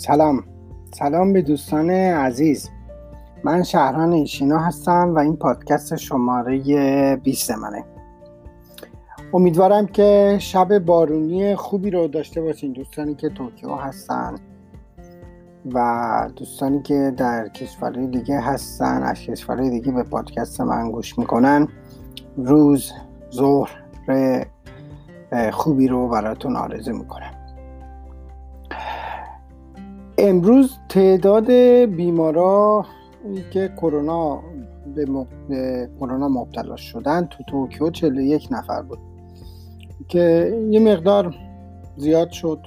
سلام. سلام به دوستان عزیز. من شهران ایشینا هستم و این پادکست شماره 20 منه. امیدوارم که شب بارونی خوبی رو داشته باشین دوستانی که توکیو هستن و دوستانی که در کشورهای دیگه هستن از کشورهای دیگه به پادکست من گوش می‌کنن. روز ظهر خوبی رو براتون آرزو می‌کنم. امروز تعداد بیمارا که کرونا به کرونا مبتلا شدن تو توکیو 41 نفر بود که یه مقدار زیاد شد.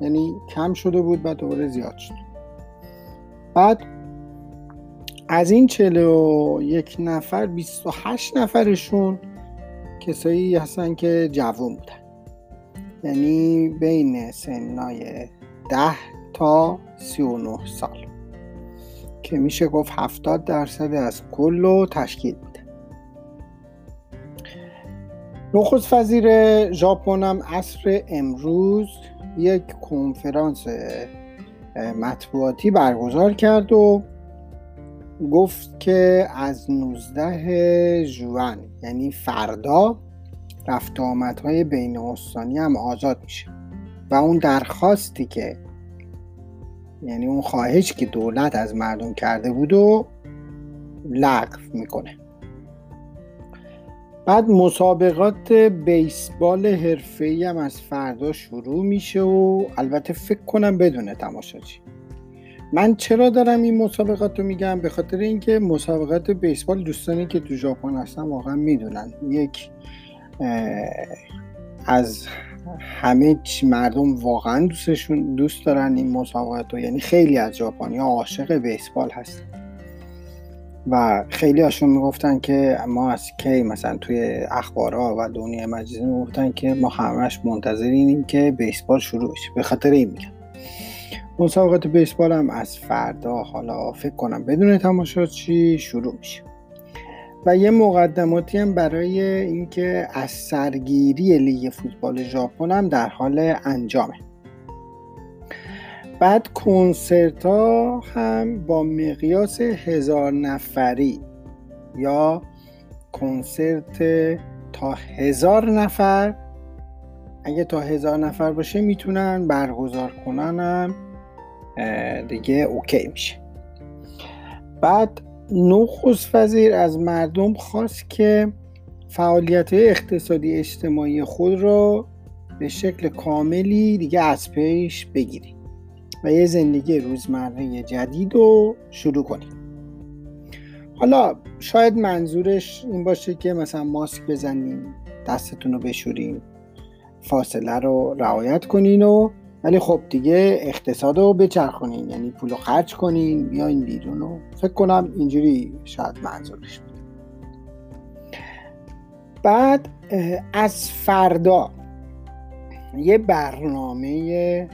یعنی کم شده بود و دوباره زیاد شد. بعد از این 41 نفر 28 نفرشون کسایی هستن که جوان بودن. یعنی بین سنای 10 تا 39 سال. که میشه گفت 70 درصد از کل رو تشکیل میده. نخست وزیر ژاپن هم عصر امروز یک کنفرانس مطبوعاتی برگزار کرد و گفت که از 19 جوان یعنی فردا رفت آمدهای بین استانی هم آزاد میشه. و اون درخواستی که یعنی اون خواهش که دولت از مردم کرده بود و لغو می‌کنه. بعد مسابقات بیسبال حرفه‌ای هم از فردا شروع میشه و البته فکر کنم بدون تماشاچی. من چرا دارم این مسابقات رو میگم؟ به خاطر اینکه مسابقات بیسبال دوستانی که تو ژاپن هستن واقعا می‌دونن. یک از همه مردم واقعا دوستشون دوست دارن این مسابقات رو. یعنی خیلی از ژاپنی عاشق بیسبال هستن. و خیلی هاشون می‌گفتن که ما از کی مثلا توی اخبارها و دنیا مجازی می‌گفتن که ما همش منتظرینیم که بیسبال شروع بشه. به خاطر این میگم. مسابقات بیسبال هم از فردا حالا فکر کنم بدون تماشاچی شروع میشه. و یه مقدماتی هم برای اینکه از سرگیری لیگ فوتبال ژاپن هم در حال انجامه. بعد کنسرت ها هم با مقیاس هزار نفری یا کنسرت تا هزار نفر اگه تا هزار نفر باشه می‌تونن برگزار کنن هم دیگه اوکی میشه. بعد نخست وزیر از مردم خواست که فعالیت اقتصادی اجتماعی خود را به شکل کاملی دیگه از پیش بگیرید و یه زندگی روزمره جدید رو شروع کنید حالا شاید منظورش این باشه که مثلا ماسک بزنین دستتون رو بشورین فاصله رو رعایت کنین و ولی خب دیگه اقتصاد رو بچرخونین یعنی پول رو خرج کنین بیاین بیرون و فکر کنم اینجوری شاید منظورش بود بعد از فردا یه برنامه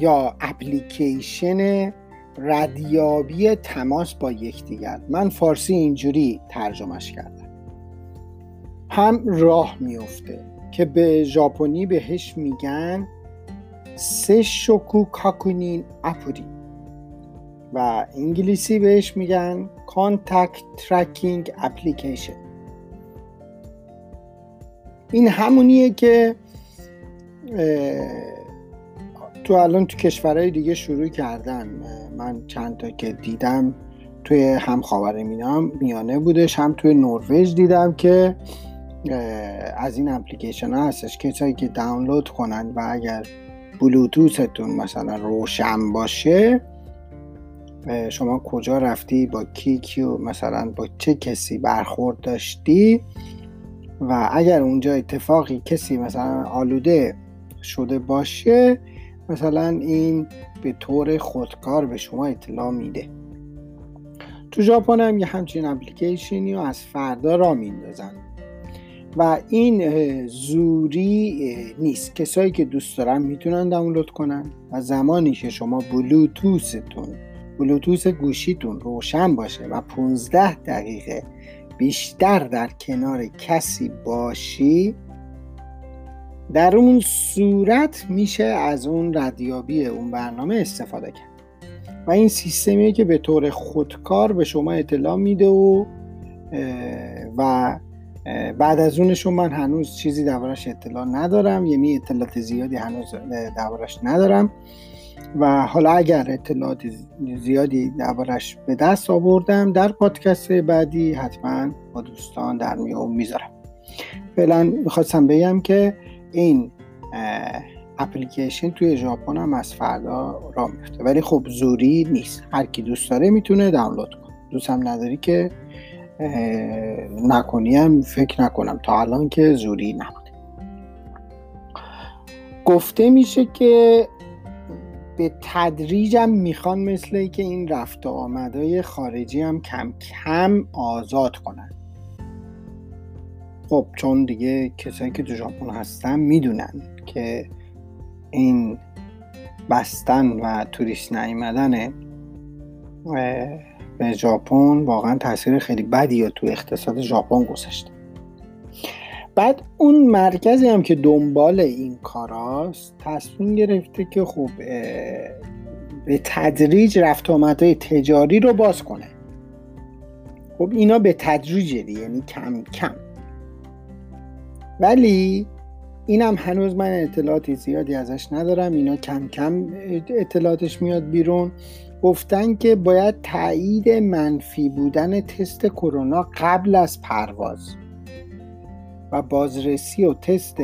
یا اپلیکیشن ردیابی تماس با یکدیگر. من فارسی اینجوری ترجمهش کردم. هم راه میفته که به ژاپنی بهش میگن 接触確認アプリ و انگلیسی بهش میگن contact tracking application این همونیه که تو الان تو کشورهای دیگه شروع کردن. من چند تا که دیدم توی هم خاور میانه بودش هم توی نروژ دیدم که از این اپلیکیشن ها هستش. کسایی که دانلود کنن و اگر بلوتوستون مثلا روشن باشه شما کجا رفتی؟ با کی کیو مثلا با چه کسی برخورد داشتی؟ و اگر اونجا اتفاقی کسی مثلا آلوده شده باشه مثلا این به طور خودکار به شما اطلاع میده. تو ژاپن هم یه همچین اپلیکیشنی رو از فردا را میندازن. و این زوری نیست. کسایی که دوست دارن می‌تونن دانلود کنن و زمانی که شما بلوتوستون بلوتوس گوشیتون روشن باشه و 15 دقیقه بیشتر در کنار کسی باشی در اون صورت میشه از اون ردیابی اون برنامه استفاده کرد. و این سیستمیه که به طور خودکار به شما اطلاع میده و و بعد از اونشون من هنوز چیزی دربارش اطلاع ندارم یعنی اطلاعات زیادی هنوز دربارش ندارم. و حالا اگر اطلاعات زیادی دربارش به دست آوردم در پادکست بعدی حتما با دوستان در میون می‌ذارم. فعلا می‌خواستم بگم که این اپلیکیشن توی ژاپن هم از فردا را میفته ولی خب زوری نیست. هر کی دوست داره می‌تونه دانلود کنه. دوست هم نداری که نکنیم فکر نکنم. تا الان که زوری نبوده. گفته میشه که به تدریجم می‌خوان مثل که این رفت آمدهای خارجی هم کم کم آزاد کنن. خب چون دیگه کسایی که تو ژاپن هستن می‌دونن که این بستن و توریست نیمدن به ژاپن واقعا تاثیر خیلی بدی تو اقتصاد ژاپن گذاشته. بعد اون مرکزی هم که دنبال این کاراست تصمیم گرفته که خب به تدریج رفت آمدهای تجاری رو باز کنه. خب اینا به تدریج یعنی کم کم. ولی اینم هنوز من اطلاعاتی زیادی ازش ندارم. اینا کم کم اطلاعاتش میاد بیرون. گفتن که باید تایید منفی بودن تست کرونا قبل از پرواز و بازرسی و تست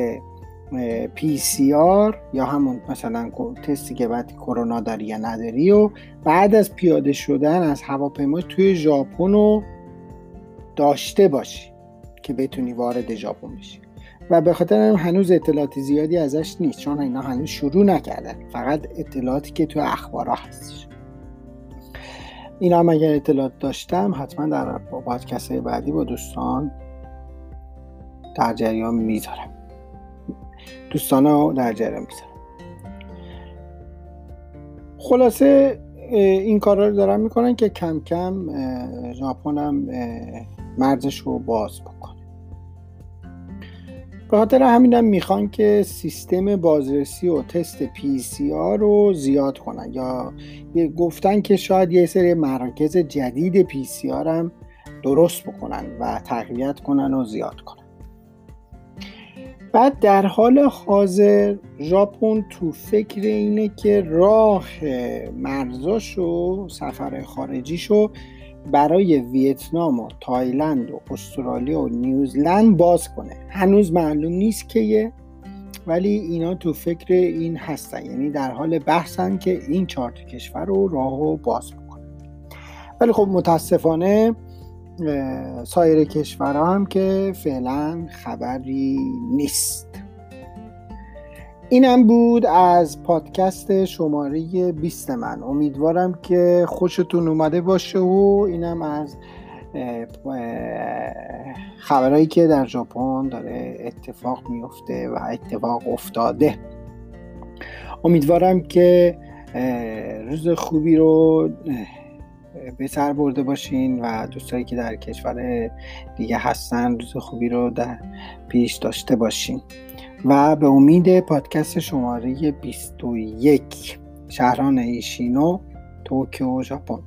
پی سی آر یا همون مثلا تستی که بعد کرونا داری یا نداری و بعد از پیاده شدن از هواپیما توی ژاپن رو داشته باشی که بتونی وارد ژاپن بشی. و به خاطر هنوز اطلاعات زیادی ازش نیست چون اینا هنوز شروع نکردن. فقط اطلاعاتی که توی اخبارا هستش. این هم اگر اطلاعات داشتم حتما در پادکست بعدی با دوستان در جریان می‌ذارم. دوستان رو در جریان می‌ذارم. خلاصه این کارا رو دارن می‌کنن که کم کم ژاپن هم مرزش رو باز بکنه. به خاطر همینم می‌خوان که سیستم بازرسی و تست PCR رو زیاد کنن یا گفتن که شاید یه سری مراکز جدید PCR هم درست بکنن و تقویت کنن و زیاد کنن. بعد در حال حاضر ژاپن تو فکر اینه که راه مرزاشو سفر خارجیشو برای ویتنام و تایلند و استرالیا و نیوزلند باز کنه. هنوز معلوم نیست که ولی اینا تو فکر این هستن. یعنی در حال بحثن که این چهار کشور رو راهو باز بکنه ولی خب متاسفانه سایر کشورها هم که فعلا خبری نیست. اینم بود از پادکست شماره 20 من. امیدوارم که خوشتون اومده باشه و اینم از خبرهایی که در ژاپن داره اتفاق میفته و اتفاق افتاده. امیدوارم که روز خوبی رو به سر برده باشین و دوستایی که در کشور دیگه هستن روز خوبی رو در پیش داشته باشین. و به امید پادکست شماره 21 شهران ایشینو توکیو ژاپن.